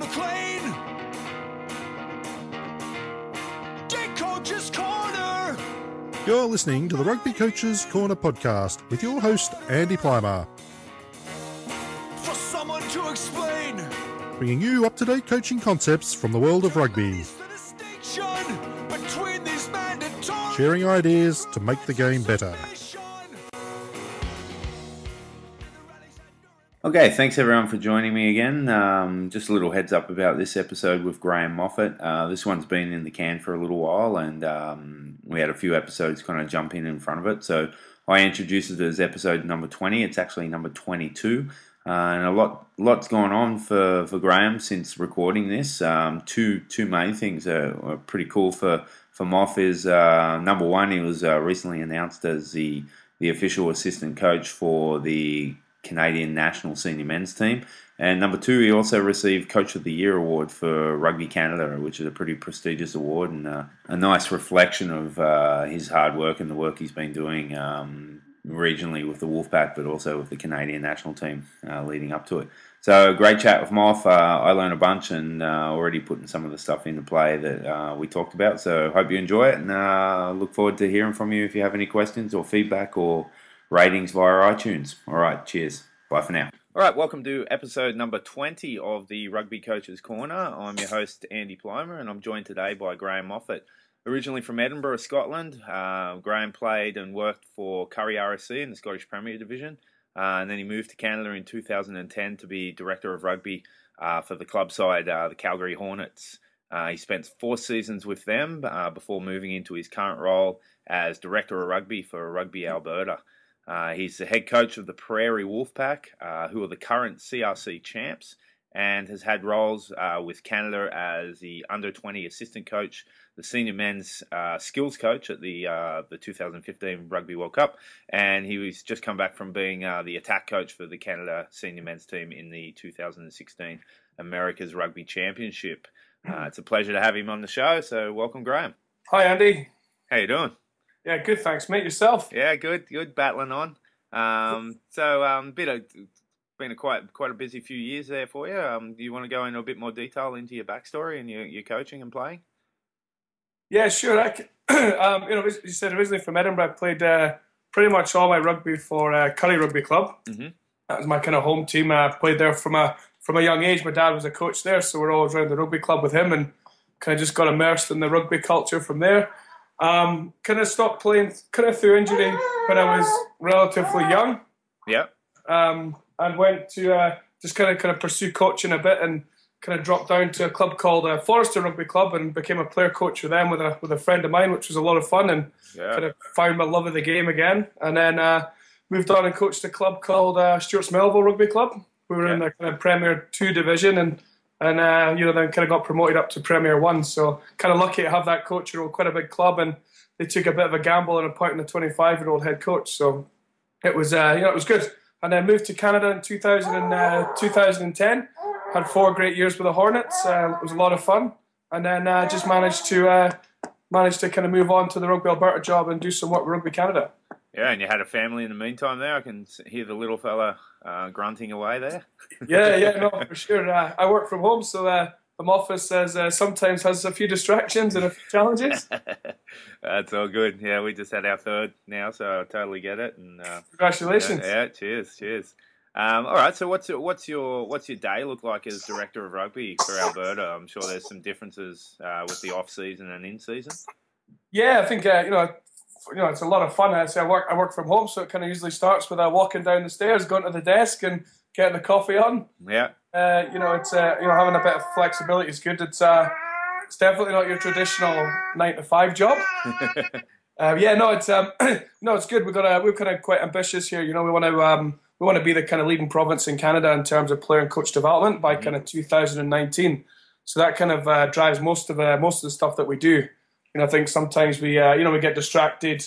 McLean. Coach's Corner. You're listening to the Rugby Coaches Corner podcast with your host, Andy Plymer, For someone to explain. bringing you up to date coaching concepts from the world of rugby, The distinction between these mandatory sharing ideas to make the game better. Okay, thanks everyone for joining me again. Um, just a little heads up about this episode with Graeme Moffat. Uh, this one's been in the can for a little while, and um, we had a few episodes kind of jump in in front of it. So I introduced it as episode number 20. It's actually number 22. Uh, and a lot, lots gone on for, for Graeme since recording this. Um, two two main things are, are pretty cool for for Moff is uh, number one. He was uh, recently announced as the the official assistant coach for the Canadian national senior men's team. And number two, he also received Coach of the Year award for Rugby Canada, which is a pretty prestigious award and uh, a nice reflection of uh, his hard work and the work he's been doing um, regionally with the Wolfpack, but also with the Canadian national team uh, leading up to it. So great chat with Moff. Uh, I learned a bunch and uh, already putting some of the stuff into play that uh, we talked about. So hope you enjoy it and look forward to hearing from you if you have any questions or feedback or ratings via iTunes. All right, cheers. Bye for now. All right, welcome to episode number 20 of the Rugby Coaches Corner. I'm your host, Andy Plymer, and I'm joined today by Graeme Moffat. Originally from Edinburgh, Scotland, uh, Graeme played and worked for Currie RFC in the Scottish Premier Division, uh, and then he moved to Canada in 2010 to be Director of Rugby uh, for the club side, uh, the Calgary Hornets. Uh, he spent four seasons with them uh, before moving into his current role as Director of Rugby for Rugby Alberta. Uh, he's the head coach of the Prairie Wolfpack, uh, who are the current CRC champs, and has had roles uh, with Canada as the under 20 assistant coach, the senior men's uh, skills coach at the uh, the 2015 Rugby World Cup, and he was just come back from being uh, the attack coach for the Canada senior men's team in the 2016 America's Rugby Championship. Uh, it's a pleasure to have him on the show. So welcome, Graeme. Hi, Andy. How you doing? Yeah, good. Thanks, mate. Yourself? Yeah, good, good. Battling on. Um, so, um, bit of been a quite quite a busy few years there for you. Um, do you want to go into a bit more detail into your backstory and your, your coaching and playing? Yeah, sure. I can, um, you know, as you said originally from Edinburgh. I played uh, pretty much all my rugby for uh, Currie Rugby Club. Mhm. That was my kind of home team. I played there from a from a young age. My dad was a coach there, so we're always around the rugby club with him, and kind of just got immersed in the rugby culture from there. Um, kind of stopped playing kind of through injury when I was relatively young. Yeah. um, and went to uh, just kind of kind of pursue coaching a bit and kind of dropped down to a club called uh, Forrester Rugby Club and became a player coach with them with a with a friend of mine, which was a lot of fun and Yeah. kind of found my love of the game again. And then uh, moved on and coached a club called uh, Stewart's Melville Rugby Club. We were in the kind of Premier Two division and. And uh, you know, then kind of got promoted up to Premier One. So kind of lucky to have that coach. You know, quite a big club, and they took a bit of a gamble on appointing a 25-year-old head coach. So it was uh, you know it was good. And then moved to Canada in 2000 and, uh, 2010. Had four great years with the Hornets. It was a lot of fun. And then uh, just managed to uh, managed to kind of move on to the Rugby Alberta job and do some work with Rugby Canada. Yeah, and you had a family in the meantime there. I can hear the little fella uh, grunting away there. Yeah, yeah, no, for sure. Uh, I work from home, so uh, the office says uh, sometimes has a few distractions and a few challenges. That's all good. Yeah, we just had our third now, so I totally get it. And uh, Congratulations. Yeah, yeah, cheers, cheers. Um, all right, so what's your, what's your what's your day look like as director of rugby for Alberta? I'm sure there's some differences uh, with the off season and in season. Yeah, I think uh, you know, you know, it's a lot of fun. I say I work, I work from home, so it kind of usually starts with uh, walking down the stairs, going to the desk, and getting the coffee on. Yeah, Uh, you know, it's uh, you know having a bit of flexibility is good. It's uh, it's definitely not your traditional nine to five job. Uh, yeah, no, it's um, no, it's good. We've got uh, we're kind of quite ambitious here. You know, we want to um, we want to be the kind of leading province in Canada in terms of player and coach development by kind of 2019. So that kind of uh, drives most of uh, most of the stuff that we do. Know, I think sometimes we uh, you know we get distracted,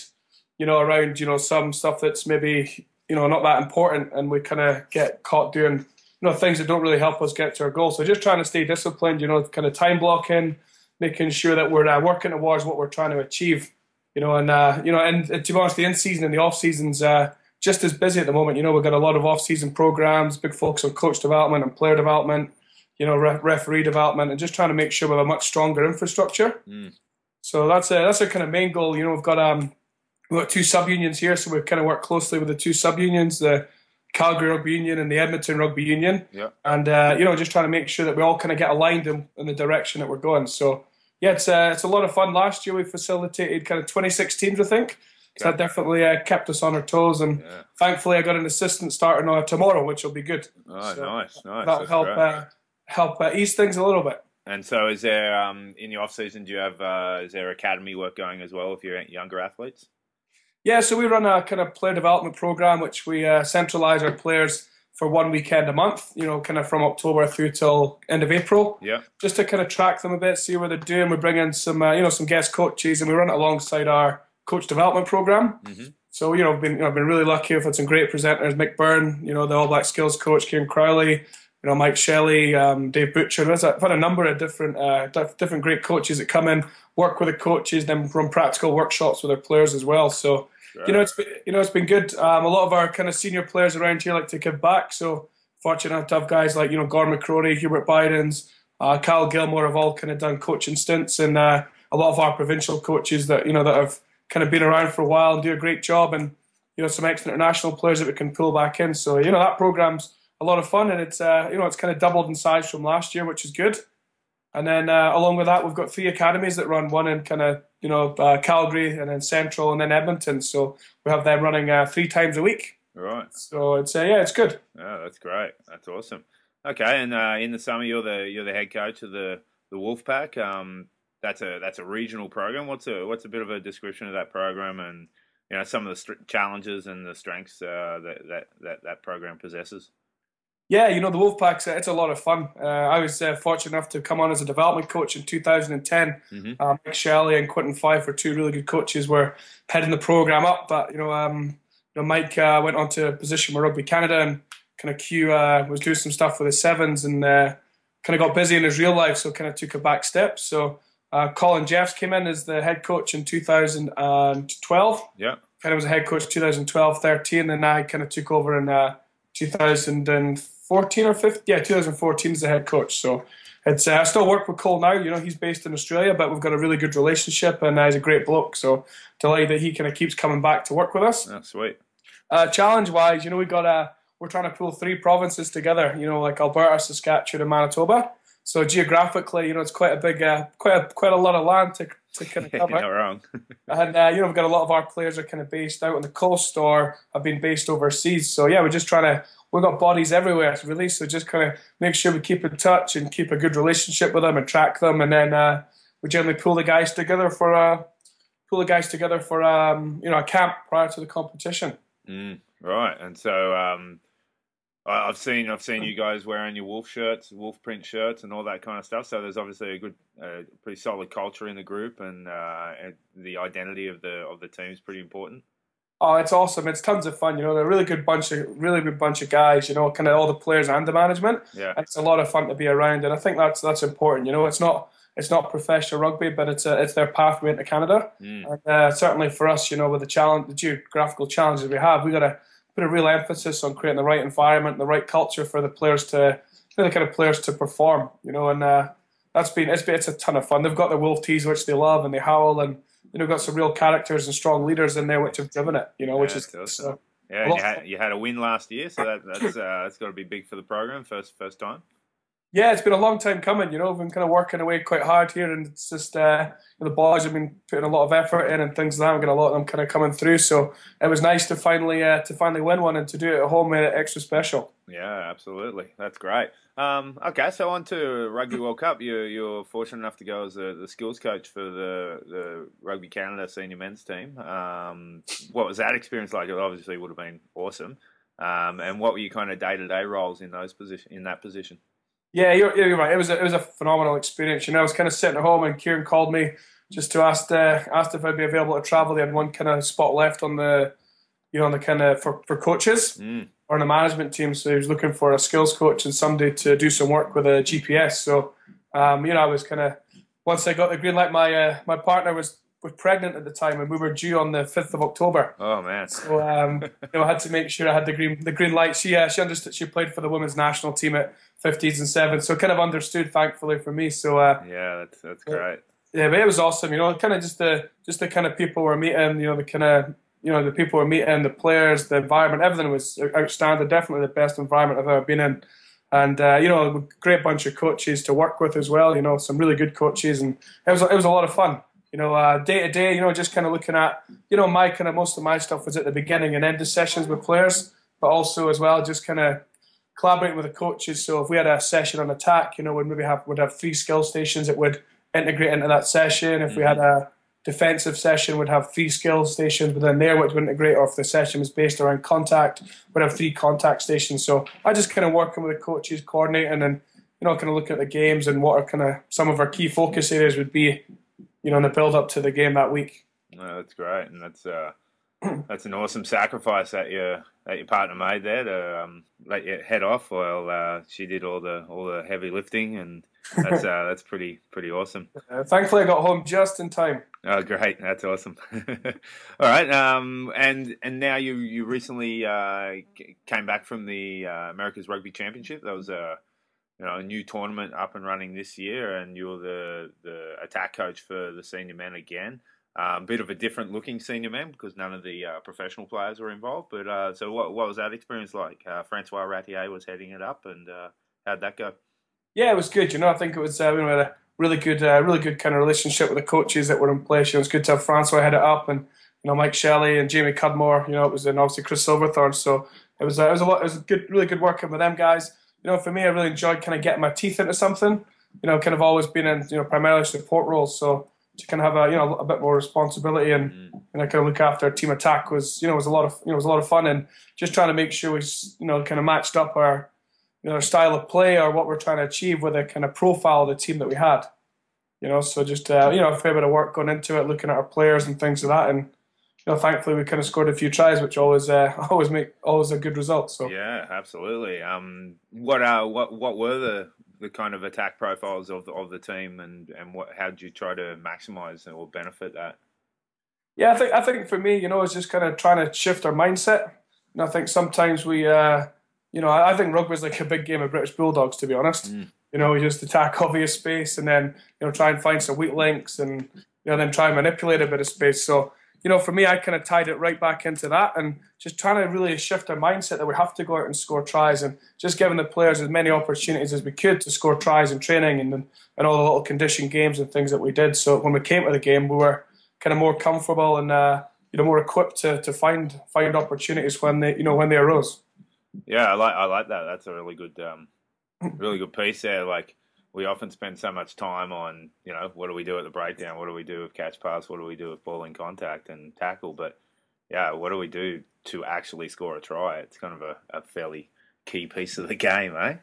you know, around you know some stuff that's maybe you know not that important, and we kind of get caught doing you know things that don't really help us get to our goal. So just trying to stay disciplined. You know, kind of time blocking, making sure that we're uh, working towards what we're trying to achieve you know, and uh, you know, and to be honest, the in season and the off season's uh, just as busy at the moment. You know, we've got a lot of off season programs, big focus on coach development and player development. you know, re- referee development, and just trying to make sure we have a much stronger infrastructure. So that's a, that's our kind of main goal. You know, we've got um we've got two sub unions here, so we've kind of worked closely with the two sub unions, the Calgary Rugby Union and the Edmonton Rugby Union, Yeah. and uh, you know, just trying to make sure that we all kind of get aligned in, in the direction that we're going. So yeah, it's uh, it's a lot of fun. Last year we facilitated kind of 26 teams, I think. So that definitely uh, kept us on our toes, and Yeah. thankfully I got an assistant starting uh, tomorrow, which will be good. Oh, So nice, nice. That'll That's help uh, help uh, ease things a little bit. And so, is there um, in the off season? Do you have uh, is there academy work going as well with your younger athletes? Yeah, so we run a kind of player development program, which we uh, centralize our players for one weekend a month. You know, kind of from October through till end of April. Yeah, just to kind of track them a bit, see what they're doing. We bring in some, uh, you know, some guest coaches, and we run it alongside our coach development program. So you know, I've been, you know, I've been really lucky. We've had some great presenters, Mick Byrne, you know, the All Black skills coach, Kieran Crowley, you know, Mike Shelley, um, Dave Butcher. I've had a number of different, uh, dif- different great coaches that come in, work with the coaches, then run practical workshops with their players as well. So you know, it's been, you know, it's been good. Um, a lot of our kind of senior players around here like to give back. So fortunate enough to have guys like you know Gordon McRorie, Hubert Buydens, uh, Kyle Gilmour have all kind of done coaching stints, and uh, a lot of our provincial coaches that you know that have kind of been around for a while and do a great job, and you know some ex international players that we can pull back in. So you know that program's a lot of fun, and it's uh, you know it's kind of doubled in size from last year, which is good. And then uh, along with that, we've got three academies that run one in kind of you know uh, Calgary, and then Central, and then Edmonton. So we have them running uh, three times a week. right. So it's uh, yeah, it's good. Oh, that's great. That's awesome. Okay, and uh, in the summer, you're the you're the head coach of the the Wolfpack. Um, that's a that's a regional program. What's a what's a bit of a description of that program, and you know some of the str- challenges and the strengths uh, that, that that that program possesses yeah, you know, the Wolfpack's, it's a lot of fun. Uh, I was uh, fortunate enough to come on as a development coach in 2010. Mm-hmm. Uh, Mike Shelley and Quentin Fyffe were two really good coaches, were heading the program up. But, you know, um, you know Mike uh, went on to a position with Rugby Canada and kind of Q uh, was doing some stuff with the Sevens and kind of got busy in his real life, so kind of took a back step. So Colin Jeffs came in as the head coach in 2012. Yeah. Kind of was a head coach 2012 13, and I kind of took over in 2013 14 or 15, yeah, 2014 as the head coach. So it's uh, I still work with Cole now. You know, he's based in Australia, but we've got a really good relationship, and uh, he's a great bloke. So delighted that he kind of keeps coming back to work with us. That's sweet. Uh, challenge wise, you know, we got a we're trying to pull three provinces together. You know, like Alberta, Saskatchewan, and Manitoba. So geographically, you know, it's quite a big, uh, quite a, quite a lot of land to, to kind of cover. You're not wrong. and uh, you know, we've got a lot of our players are kind of based out on the coast or have been based overseas. So yeah, we're just trying to We've got bodies everywhere, really. So just kind of make sure we keep in touch and keep a good relationship with them and track them, and then uh, we generally pull the guys together for a pull the guys together for um, you know a camp prior to the competition. Mm, right, and so um, I've seen I've seen you guys wearing your wolf shirts, wolf print shirts, and all that kind of stuff. So there's obviously a good, uh, pretty solid culture in the group, and, uh, and the identity of the of the team is pretty important. Oh, it's awesome! It's tons of fun. You know, they're a really good bunch of really good bunch of guys. You know, kind of all the players and the management. Yeah, it's a lot of fun to be around, and I think that's that's important. You know, it's not it's not professional rugby, but it's a, it's their pathway into Canada, Mm. and uh, certainly for us, you know, with the challenge, the geographical challenges we have, we got to put a real emphasis on creating the right environment, the right culture for the players to, for the kind of players to perform. You know, and uh, that's been it's been it's a ton of fun. They've got the wolf tees which they love, and they howl, and you know, got some real characters and strong leaders in there which have driven it. You know, which is that's so, yeah. You had, you had a win last year, so that, that's uh, that's got to be big for the program. First first time. Yeah, it's been a long time coming. You know, we've been kind of working away quite hard here, and it's just uh, the boys have been putting a lot of effort in and things like that. We've got a lot of them kind of coming through, so it was nice to finally uh, to finally win one and to do it at home made it extra special. Yeah, absolutely. That's great. Um, okay, so on to Rugby World Cup. You, you're fortunate enough to go as the, the skills coach for the, the Rugby Canada senior men's team. Um, what was that experience like? It obviously would have been awesome. Um, and what were your kind of day to day roles in those position in that position? Yeah, you're, you're right. It was a, it was a phenomenal experience. You know, I was kind of sitting at home, and Kieran called me just to ask uh, asked if I'd be available to travel. They had one kind of spot left on the, you know, on the kind of for, for coaches Mm. or in the management team. So he was looking for a skills coach and somebody to do some work with a GPS. So, um, you know, I was kind of once I got the green light, my uh, my partner was was pregnant at the time, and we were due on the fifth of October. Oh man. So um, you know, I had to make sure I had the green the green light. She uh, she understood. She played for the women's national team at fifties and sevens, so kind of understood. Thankfully for me. So uh, Yeah, that's that's great. yeah, but it was awesome. You know, kind of just the just the kind of people we're meeting. You know, the kind of you know the people we're meeting, the players, the environment, everything was outstanding. Definitely the best environment I've ever been in. And uh, you know, a great bunch of coaches to work with as well. You know, some really good coaches, and it was it was a lot of fun you know, uh, day to day, you know, just kind of looking at, you know, my kind of most of my stuff was at the beginning and end of sessions with players, but also as well, just kind of collaborating with the coaches. So if we had a session on attack, you know, we'd maybe have would have three skill stations that would integrate into that session. If we had a defensive session, we'd have three skill stations within there which would integrate. Or if the session was based around contact, we'd have three contact stations. So I just kind of working with the coaches, coordinating, and you know, kind of looking at the games and what are kind of some of our key focus areas would be you know, in the build up to the game that week. No, that's great, and that's uh, that's an awesome sacrifice that your that your partner made there to um, let you head off while uh, she did all the all the heavy lifting, and that's uh, that's pretty pretty awesome. Uh, thankfully, I got home just in time. Oh, great! That's awesome. all right, um, and and now you you recently uh, came back from the uh, America's Rugby Championship. That was a you know, a new tournament up and running this year, and you're the the attack coach for the senior men again. A um, bit of a different looking senior men because none of the uh, professional players were involved. But uh, so, what, what was that experience like? Uh, Francois Ratier was heading it up, and uh, how'd that go? Yeah, it was good. You know, I think it was uh, we had a really good, uh, really good kind of relationship with the coaches that were in place. You know, it was good to have Francois head it up, and you know Mike Shelley and Jamie Cudmore. You know, it was and obviously Chris Silverthorne. So it was it was a lot. It was good, really good working with them guys you know, for me, I really enjoyed kind of getting my teeth into something. You know, kind of always been in, you know, primarily support roles. So to kind of have a, you know, a bit more responsibility and, mm. and I kind of look after team attack was, you know, was a lot of, you know, was a lot of fun and just trying to make sure we, you know, kind of matched up our, you know, our style of play or what we're trying to achieve with the kind of profile of the team that we had. You know, so just, uh, you know, a fair bit of work going into it, looking at our players and things like that. And, you know, thankfully we kind of scored a few tries, which always uh, always make always a good result. So yeah, absolutely. Um, what uh, what what were the the kind of attack profiles of the, of the team, and and what how did you try to maximize or benefit that? Yeah, I think I think for me, you know, it's just kind of trying to shift our mindset. And I think sometimes we, uh, you know, I, I think rugby is like a big game of British Bulldogs, to be honest. Mm. You know, we just attack obvious space and then you know try and find some weak links and you know then try and manipulate a bit of space. So you know, for me, I kind of tied it right back into that and just trying to really shift our mindset that we have to go out and score tries and just giving the players as many opportunities as we could to score tries in training and and all the little condition games and things that we did. So when we came to the game, we were kind of more comfortable and uh, you know more equipped to, to find find opportunities when they you know when they arose. Yeah, I like I like that. That's a really good um, really good piece there. Like we often spend so much time on, you know, what do we do at the breakdown? What do we do with catch pass? What do we do with ball in contact and tackle? But yeah, what do we do to actually score a try? It's kind of a, a fairly key piece of the game, eh?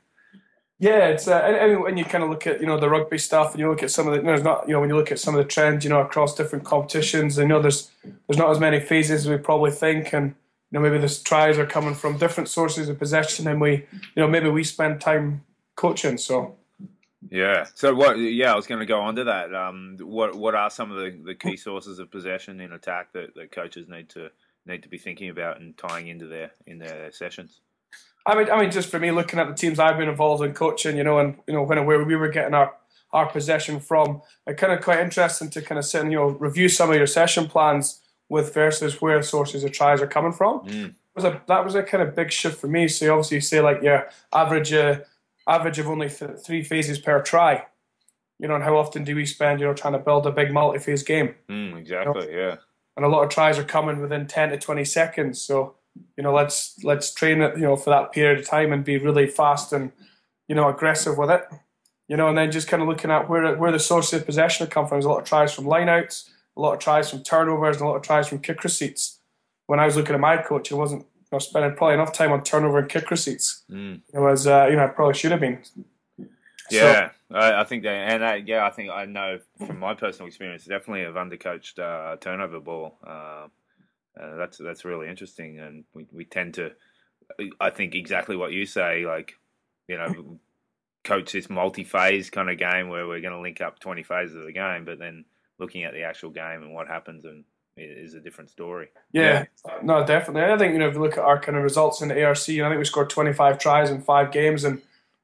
Yeah, it's uh, and, and when you kind of look at you know the rugby stuff, and you look at some of the you know, there's not you know when you look at some of the trends you know across different competitions, you know there's there's not as many phases as we probably think, and you know maybe the tries are coming from different sources of possession, and we you know maybe we spend time coaching. So yeah. So what? Yeah, I was going to go on to that. Um, what What are some of the, the key sources of possession in attack that, that coaches need to need to be thinking about and tying into their in their sessions? I mean, I mean, just for me, looking at the teams I've been involved in coaching, you know, and you know, when where we were getting our our possession from, it kind of quite interesting to kind of sit and you know review some of your session plans with versus where sources of tries are coming from. Mm. Was a that was a kind of big shift for me. So obviously, you say like your average. Uh, average of only th- three phases per try. You know, and how often do we spend, you know, trying to build a big multi-phase game? Mm, exactly. You know? Yeah. And a lot of tries are coming within ten to twenty seconds. So, you know, let's let's train it, you know, for that period of time and be really fast and, you know, aggressive with it. You know, and then just kind of looking at where where the sources of possession come from. There's a lot of tries from lineouts, a lot of tries from turnovers, and a lot of tries from kick receipts. When I was looking at my coach, it wasn't know, spending probably enough time on turnover and kick receipts. Mm. It was, uh, you know, I probably should have been. Yeah, so, I, I, think that, and I, yeah, I think I know from my personal experience, definitely have undercoached uh, turnover ball. Uh, uh, that's that's really interesting, and we we tend to, I think exactly what you say, like, you know, coach this multi-phase kind of game where we're going to link up twenty phases of the game, but then looking at the actual game and what happens and is a different story. Yeah, no, definitely. I think you know if you look at our kind of results in the ARC, I think we scored 25 tries in five games, and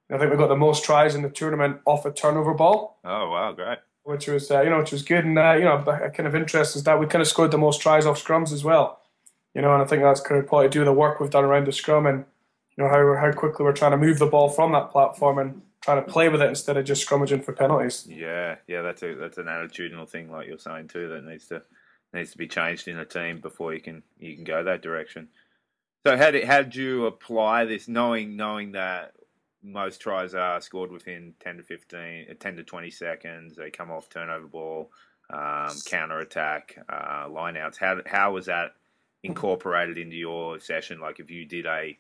I think we got the most tries in the tournament off a turnover ball. Oh wow, great! Which was uh, you know which was good, and uh, you know kind of interest is that we kind of scored the most tries off scrums as well. You know, and I think that's kind of probably due to the work we've done around the scrum and you know how how quickly we're trying to move the ball from that platform and trying to play with it instead of just scrummaging for penalties. Yeah, yeah, that's a that's an attitudinal thing, like you're saying too, that needs to needs to be changed in a team before you can you can go that direction. So how did how did you apply this, knowing knowing that most tries are scored within ten to 15, uh, 10 to twenty seconds? They come off turnover ball, um, counter attack, uh, lineouts. How how was that incorporated into your session? Like if you did a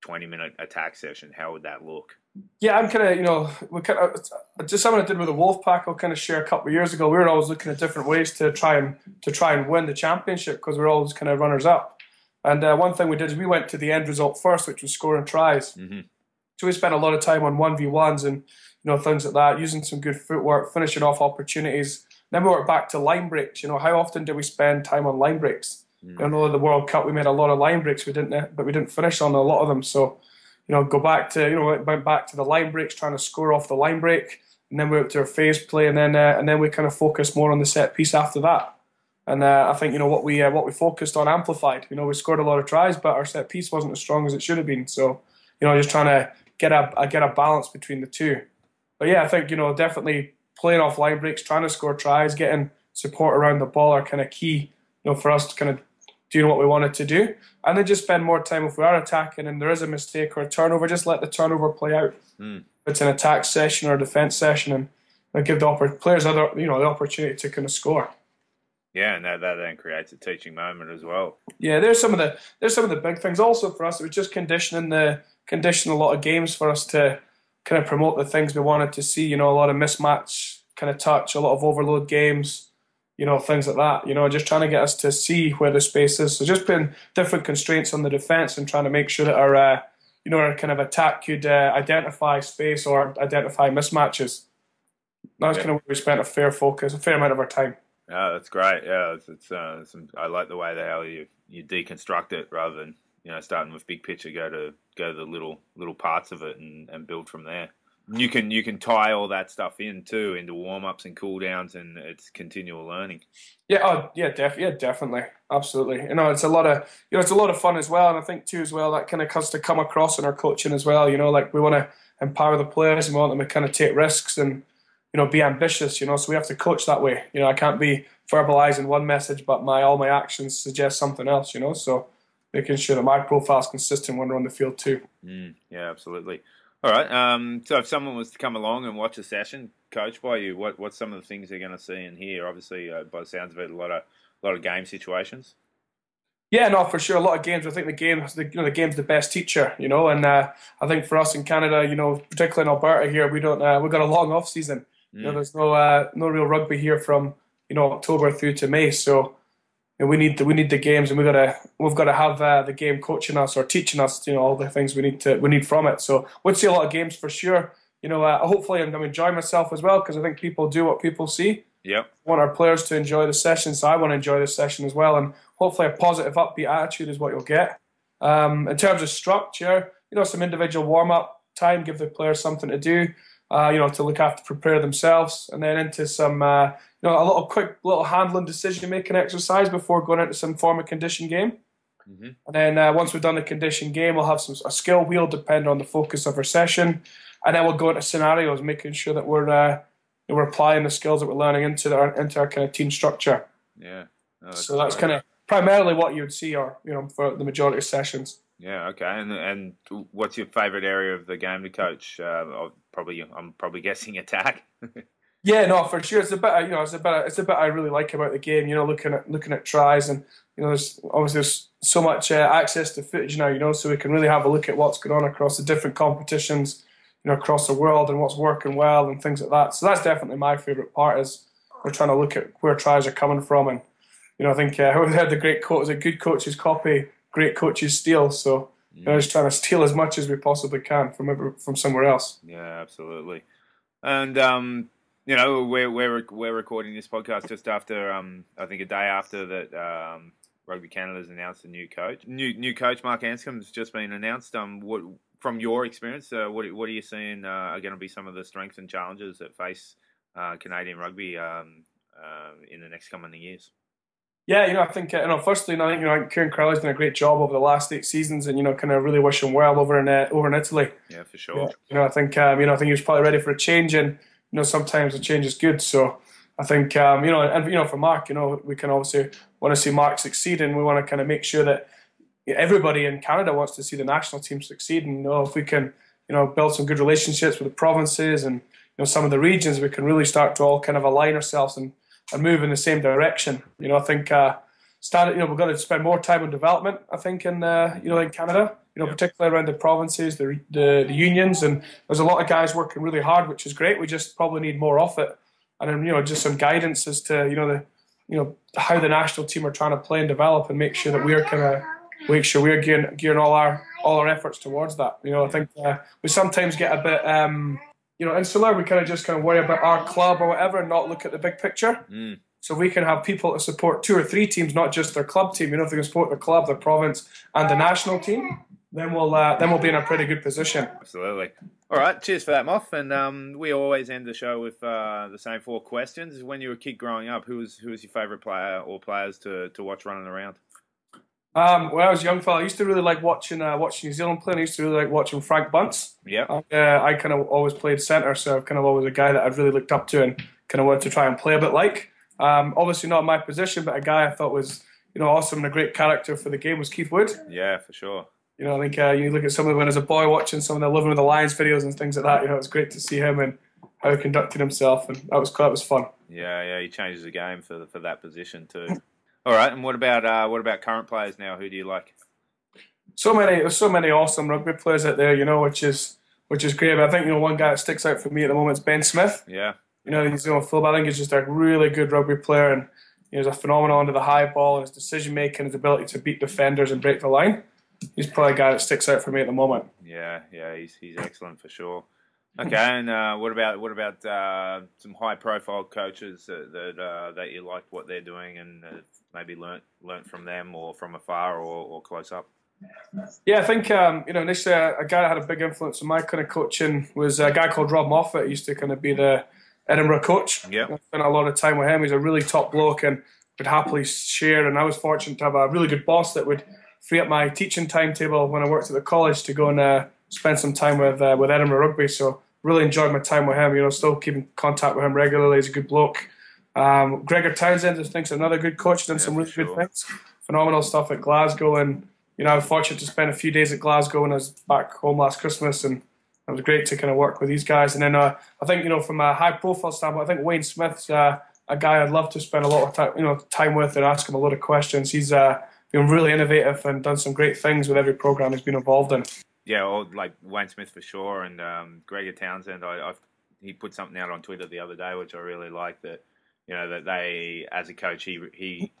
twenty minute attack session, how would that look? Yeah, I'm kind of, you know, we kind of just something I did with the Wolfpack. I'll kind of share a couple of years ago. We were always looking at different ways to try and to try and win the championship because we are always kind of runners up. And uh, one thing we did is we went to the end result first, which was scoring tries. Mm-hmm. So we spent a lot of time on one v ones and you know things like that, using some good footwork, finishing off opportunities. Then we worked back to line breaks. You know, how often do we spend time on line breaks? Mm-hmm. You know, the World Cup we made a lot of line breaks. We didn't, but we didn't finish on a lot of them. So you know, go back to you know went back to the line breaks, trying to score off the line break, and then we went to our phase play, and then uh, and then we kind of focused more on the set piece after that. And uh, I think you know what we uh, what we focused on amplified. You know, we scored a lot of tries, but our set piece wasn't as strong as it should have been. So, you know, just trying to get a get a balance between the two. But yeah, I think you know definitely playing off line breaks, trying to score tries, getting support around the ball are kind of key. You know, for us to kind of doing what we wanted to do. And then just spend more time if we are attacking and there is a mistake or a turnover, just let the turnover play out. Mm. If it's an attack session or a defense session and, and give the oppor- players other you know the opportunity to kind of score. Yeah, and that, that then creates a teaching moment as well. Yeah, there's some of the there's some of the big things also for us. It was just conditioning the conditioning a lot of games for us to kind of promote the things we wanted to see. You know, a lot of mismatch kind of touch, a lot of overload games you know, things like that. You know, just trying to get us to see where the space is. So just putting different constraints on the defence and trying to make sure that our, uh, you know, our kind of attack could uh, identify space or identify mismatches. That's yeah. kind of where we spent a fair focus, a fair amount of our time. Yeah, that's great. Yeah, it's, it's uh, some, I like the way that how you you deconstruct it rather than you know starting with big picture, go to go to the little little parts of it and, and build from there you can you can tie all that stuff in too into warm ups and cool downs, and it's continual learning. Yeah, oh yeah, def- yeah, definitely, absolutely. You know, it's a lot of you know, it's a lot of fun as well, and I think too as well that kind of has to come across in our coaching as well. You know, like we want to empower the players and we want them to kind of take risks and you know be ambitious. You know, so we have to coach that way. You know, I can't be verbalizing one message, but my all my actions suggest something else. You know, so making sure that my profile is consistent when we're on the field too. Mm, yeah, absolutely. All right. Um, so if someone was to come along and watch a session coached by you, what what's some of the things they're going to see and hear? Obviously, uh, by the sounds of it, a lot of a lot of game situations. Yeah, no, for sure. A lot of games. I think the game, the, you know, the game's the best teacher. You know, and uh, I think for us in Canada, you know, particularly in Alberta here, we don't. Uh, we've got a long off season. Mm. You know, mm. there's no uh, no real rugby here from you know October through to May. So and we need the, we need the games, and we gotta we've got to have uh, the game coaching us or teaching us, you know, all the things we need to we need from it. So we'd see a lot of games for sure. You know, uh, hopefully I'm going to enjoy myself as well because I think people do what people see. Yep. I want our players to enjoy the session, so I want to enjoy the session as well, and hopefully a positive, upbeat attitude is what you'll get. Um, in terms of structure, you know, some individual warm up time, give the players something to do. Uh, you know, to look after, prepare themselves, and then into some, uh, you know, a little quick little handling decision making exercise before going into some form of condition game. Mm-hmm. And then uh, once we've done the condition game, we'll have some a skill wheel depend on the focus of our session, and then we'll go into scenarios, making sure that we're uh, we're applying the skills that we're learning into our into our kind of team structure. Yeah. that's so that's kind of primarily what you would see, or you know, for the majority of sessions. Yeah. Okay. And and what's your favourite area of the game to coach? Uh, probably I'm probably guessing attack. Yeah, no, for sure. It's a bit, you know, it's a bit, it's a bit I really like about the game. You know, looking at looking at tries, and you know, there's obviously there's so much uh, access to footage now. You know, so we can really have a look at what's going on across the different competitions, you know, across the world, and what's working well, and things like that. So that's definitely my favorite part is we're trying to look at where tries are coming from, and you know, I think uh, we heard the great quote: "Is a good coaches copy, great coaches steal." So. You know, just trying to steal as much as we possibly can from from somewhere else. Yeah, absolutely. And um, you know, we're we're we're recording this podcast just after um I think a day after that um Rugby Canada's announced a new coach. New new coach Mark Anscombe's just been announced. Um, what from your experience, uh, what what are you seeing uh, are going to be some of the strengths and challenges that face uh, Canadian rugby um, uh, in the next coming years? Yeah, you know, I think uh, you know. Firstly, you know, I think you know, Kieran Crowley's done a great job over the last eight seasons, and you know, kind of really wish him well over in uh, over in Italy. Yeah, for sure. Yeah, you know, I think um, you know, I think he was probably ready for a change, and you know, sometimes a change is good. So I think um, you know, and you know, for Mark, you know, we can obviously want to see Mark succeed, and we want to kind of make sure that everybody in Canada wants to see the national team succeed. And you know, if we can, you know, build some good relationships with the provinces and you know some of the regions, we can really start to all kind of align ourselves and, and move in the same direction. You know, I think uh, start, you know, we've got to spend more time on development. I think in uh, you know in Canada, you know, particularly around the provinces, the, the the unions, and there's a lot of guys working really hard, which is great. We just probably need more of it, and then you know just some guidance as to you know the you know how the national team are trying to play and develop and make sure that we're kind of make sure we're gearing, gearing all our all our efforts towards that. You know, I think uh, we sometimes get a bit um, you know insular. We kind of just kind of worry about our club or whatever, and not look at the big picture. Mm. So we can have people to support two or three teams, not just their club team. You know, if they can support their club, their province, and the national team, then we'll uh, then we'll be in a pretty good position. Absolutely. All right, cheers for that, Moff. And um, we always end the show with uh, the same four questions. When you were a kid growing up, who was who was your favourite player or players to, to watch running around? Um, when I was a young fella, I used to really like watching uh, watching New Zealand play. And I used to really like watching Frank Bunce. Yeah. Uh, I kind of always played centre, so I've kind of always a guy that I've really looked up to and kind of wanted to try and play a bit like. Um, obviously not my position, but a guy I thought was you know awesome and a great character for the game was Keith Wood. Yeah, for sure. You know, I think uh, you look at some of when as a boy watching some of the Living with the Lions videos and things like that. You know, it's great to see him and how he conducted himself, and that was that was fun. Yeah, yeah, he changes the game for for that position too. All right, and what about uh, what about current players now? Who do you like? So many, there's so many awesome rugby players out there. You know, which is which is great. But I think you know one guy that sticks out for me at the moment is Ben Smith. Yeah, You know, he's going full. I think he's just a really good rugby player, and you know, he's a phenomenal under the high ball and his decision making, his ability to beat defenders and break the line. He's probably a guy that sticks out for me at the moment. yeah, yeah. He's he's excellent for sure. Okay, and uh, what about what about uh, some high profile coaches that that, uh, that you like what they're doing and uh, maybe learnt learnt from them or from afar or, or close up? Yeah, I think um, you know initially a, a guy that had a big influence on my kind of coaching was a guy called Rob Moffat. He used to kind of be the Edinburgh coach. Yeah. I spent a lot of time with him. He's a really top bloke and would happily share. And I was fortunate to have a really good boss that would free up my teaching timetable when I worked at the college to go and uh, spend some time with uh, with Edinburgh Rugby. So really enjoyed my time with him. You know, still keeping contact with him regularly. He's a good bloke. Um, Gregor Townsend, I think, is another good coach. Done Yeah, some really sure. good things. Phenomenal stuff at Glasgow, and you know, I was fortunate to spend a few days at Glasgow when I was back home last Christmas, and it was great to kind of work with these guys. And then uh, I think you know, from a high profile standpoint, I think Wayne Smith's uh, a guy I'd love to spend a lot of time, you know, time with and ask him a lot of questions. He's uh, been really innovative and done some great things with every program he's been involved in. Yeah, or like Wayne Smith for sure, and um, Gregor Townsend. I, I've, he put something out on Twitter the other day, which I really like. That you know that they, as a coach, he he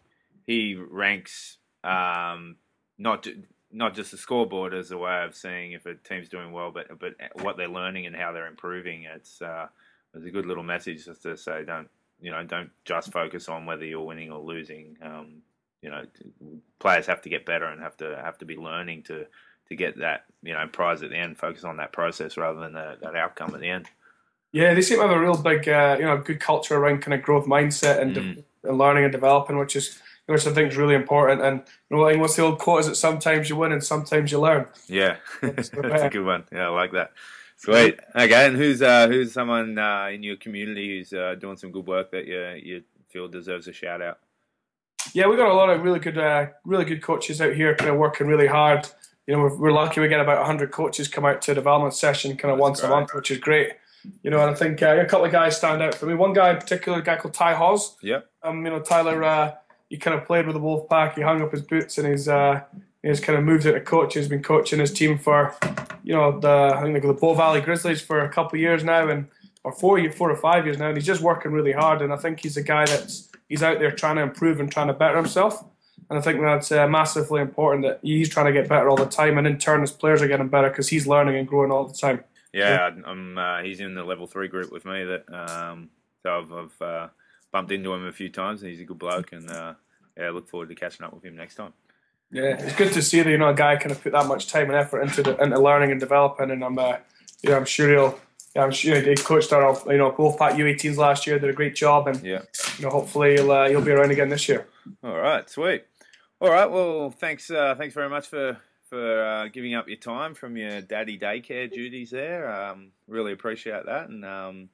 he ranks um, not not just the scoreboard as a way of seeing if a team's doing well, but but what they're learning and how they're improving. It's uh, it's a good little message just to say don't you know don't just focus on whether you're winning or losing. Um, you know, players have to get better and have to have to be learning to to get that you know prize at the end. Focus on that process rather than the, that outcome at the end. Yeah, they seem to have a real big, uh, you know, good culture around kind of growth mindset and, Mm. de- and learning and developing, which is which I think is really important. And you know, like, what's the old quote? Is it sometimes you win and sometimes you learn? Yeah, That's a good one. Yeah, I like that. Sweet. Okay, and who's uh, who's someone uh, in your community who's uh, doing some good work that you you feel deserves a shout out? Yeah, we got a lot of really good, uh, really good coaches out here, kind of working really hard. You know, we're, we're lucky we get about hundred coaches come out to a development session, kind of That's once great. a month, which is great. You know, and I think uh, a couple of guys stand out for me. One guy in particular, a guy called Ty Hawes. Yep. Um, you know, Tyler, uh, he kind of played with the Wolfpack. He hung up his boots and he's uh, he's kind of moved into coaching. He's been coaching his team for, you know, the I think the Bow Valley Grizzlies for a couple of years now, and or four year, four or five years now, and he's just working really hard. And I think he's a guy that's he's out there trying to improve and trying to better himself. And I think that's uh, massively important that he's trying to get better all the time, and in turn, his players are getting better because he's learning and growing all the time. Yeah, I'm. Uh, he's in the level three group with me. That um, so I've, I've uh, bumped into him a few times, and he's a good bloke, and uh, yeah, I look forward to catching up with him next time. Yeah, it's good to see that you know a guy kind of put that much time and effort into the, into learning and developing, and I'm uh, you know I'm sure he'll. Yeah, I'm sure he coached our, you know, both Pat U18s last year. Did a great job, and Yeah. you know, hopefully he'll uh, he'll be around again this year. All right, sweet. All right, well, thanks, uh, thanks very much for for uh, giving up your time from your daddy daycare duties there. Um, really appreciate that, and um,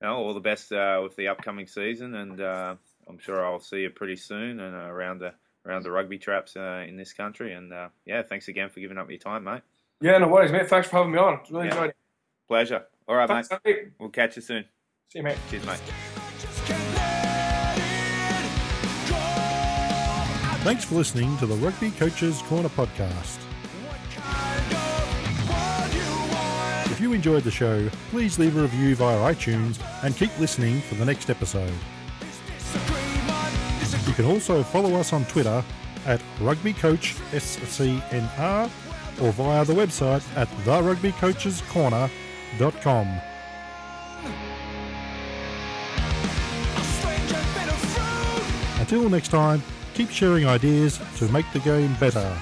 you know, all the best uh, with the upcoming season. And uh, I'm sure I'll see you pretty soon and uh, around the around the rugby traps uh, in this country. And uh, yeah, thanks again for giving up your time, mate. Yeah, no worries, mate. Thanks for having me on. Really Yeah. enjoyed it. Pleasure. All right, Thanks, mate. mate. We'll catch you soon. See you, mate. Cheers, mate. Just can't let it go. Thanks for listening to the Rugby Coaches Corner podcast. If you enjoyed the show, please leave a review via iTunes and keep listening for the next episode. You can also follow us on Twitter at RugbyCoachSCNR or via the website at therugbycoachescorner.com. Until next time, keep sharing ideas to make the game better.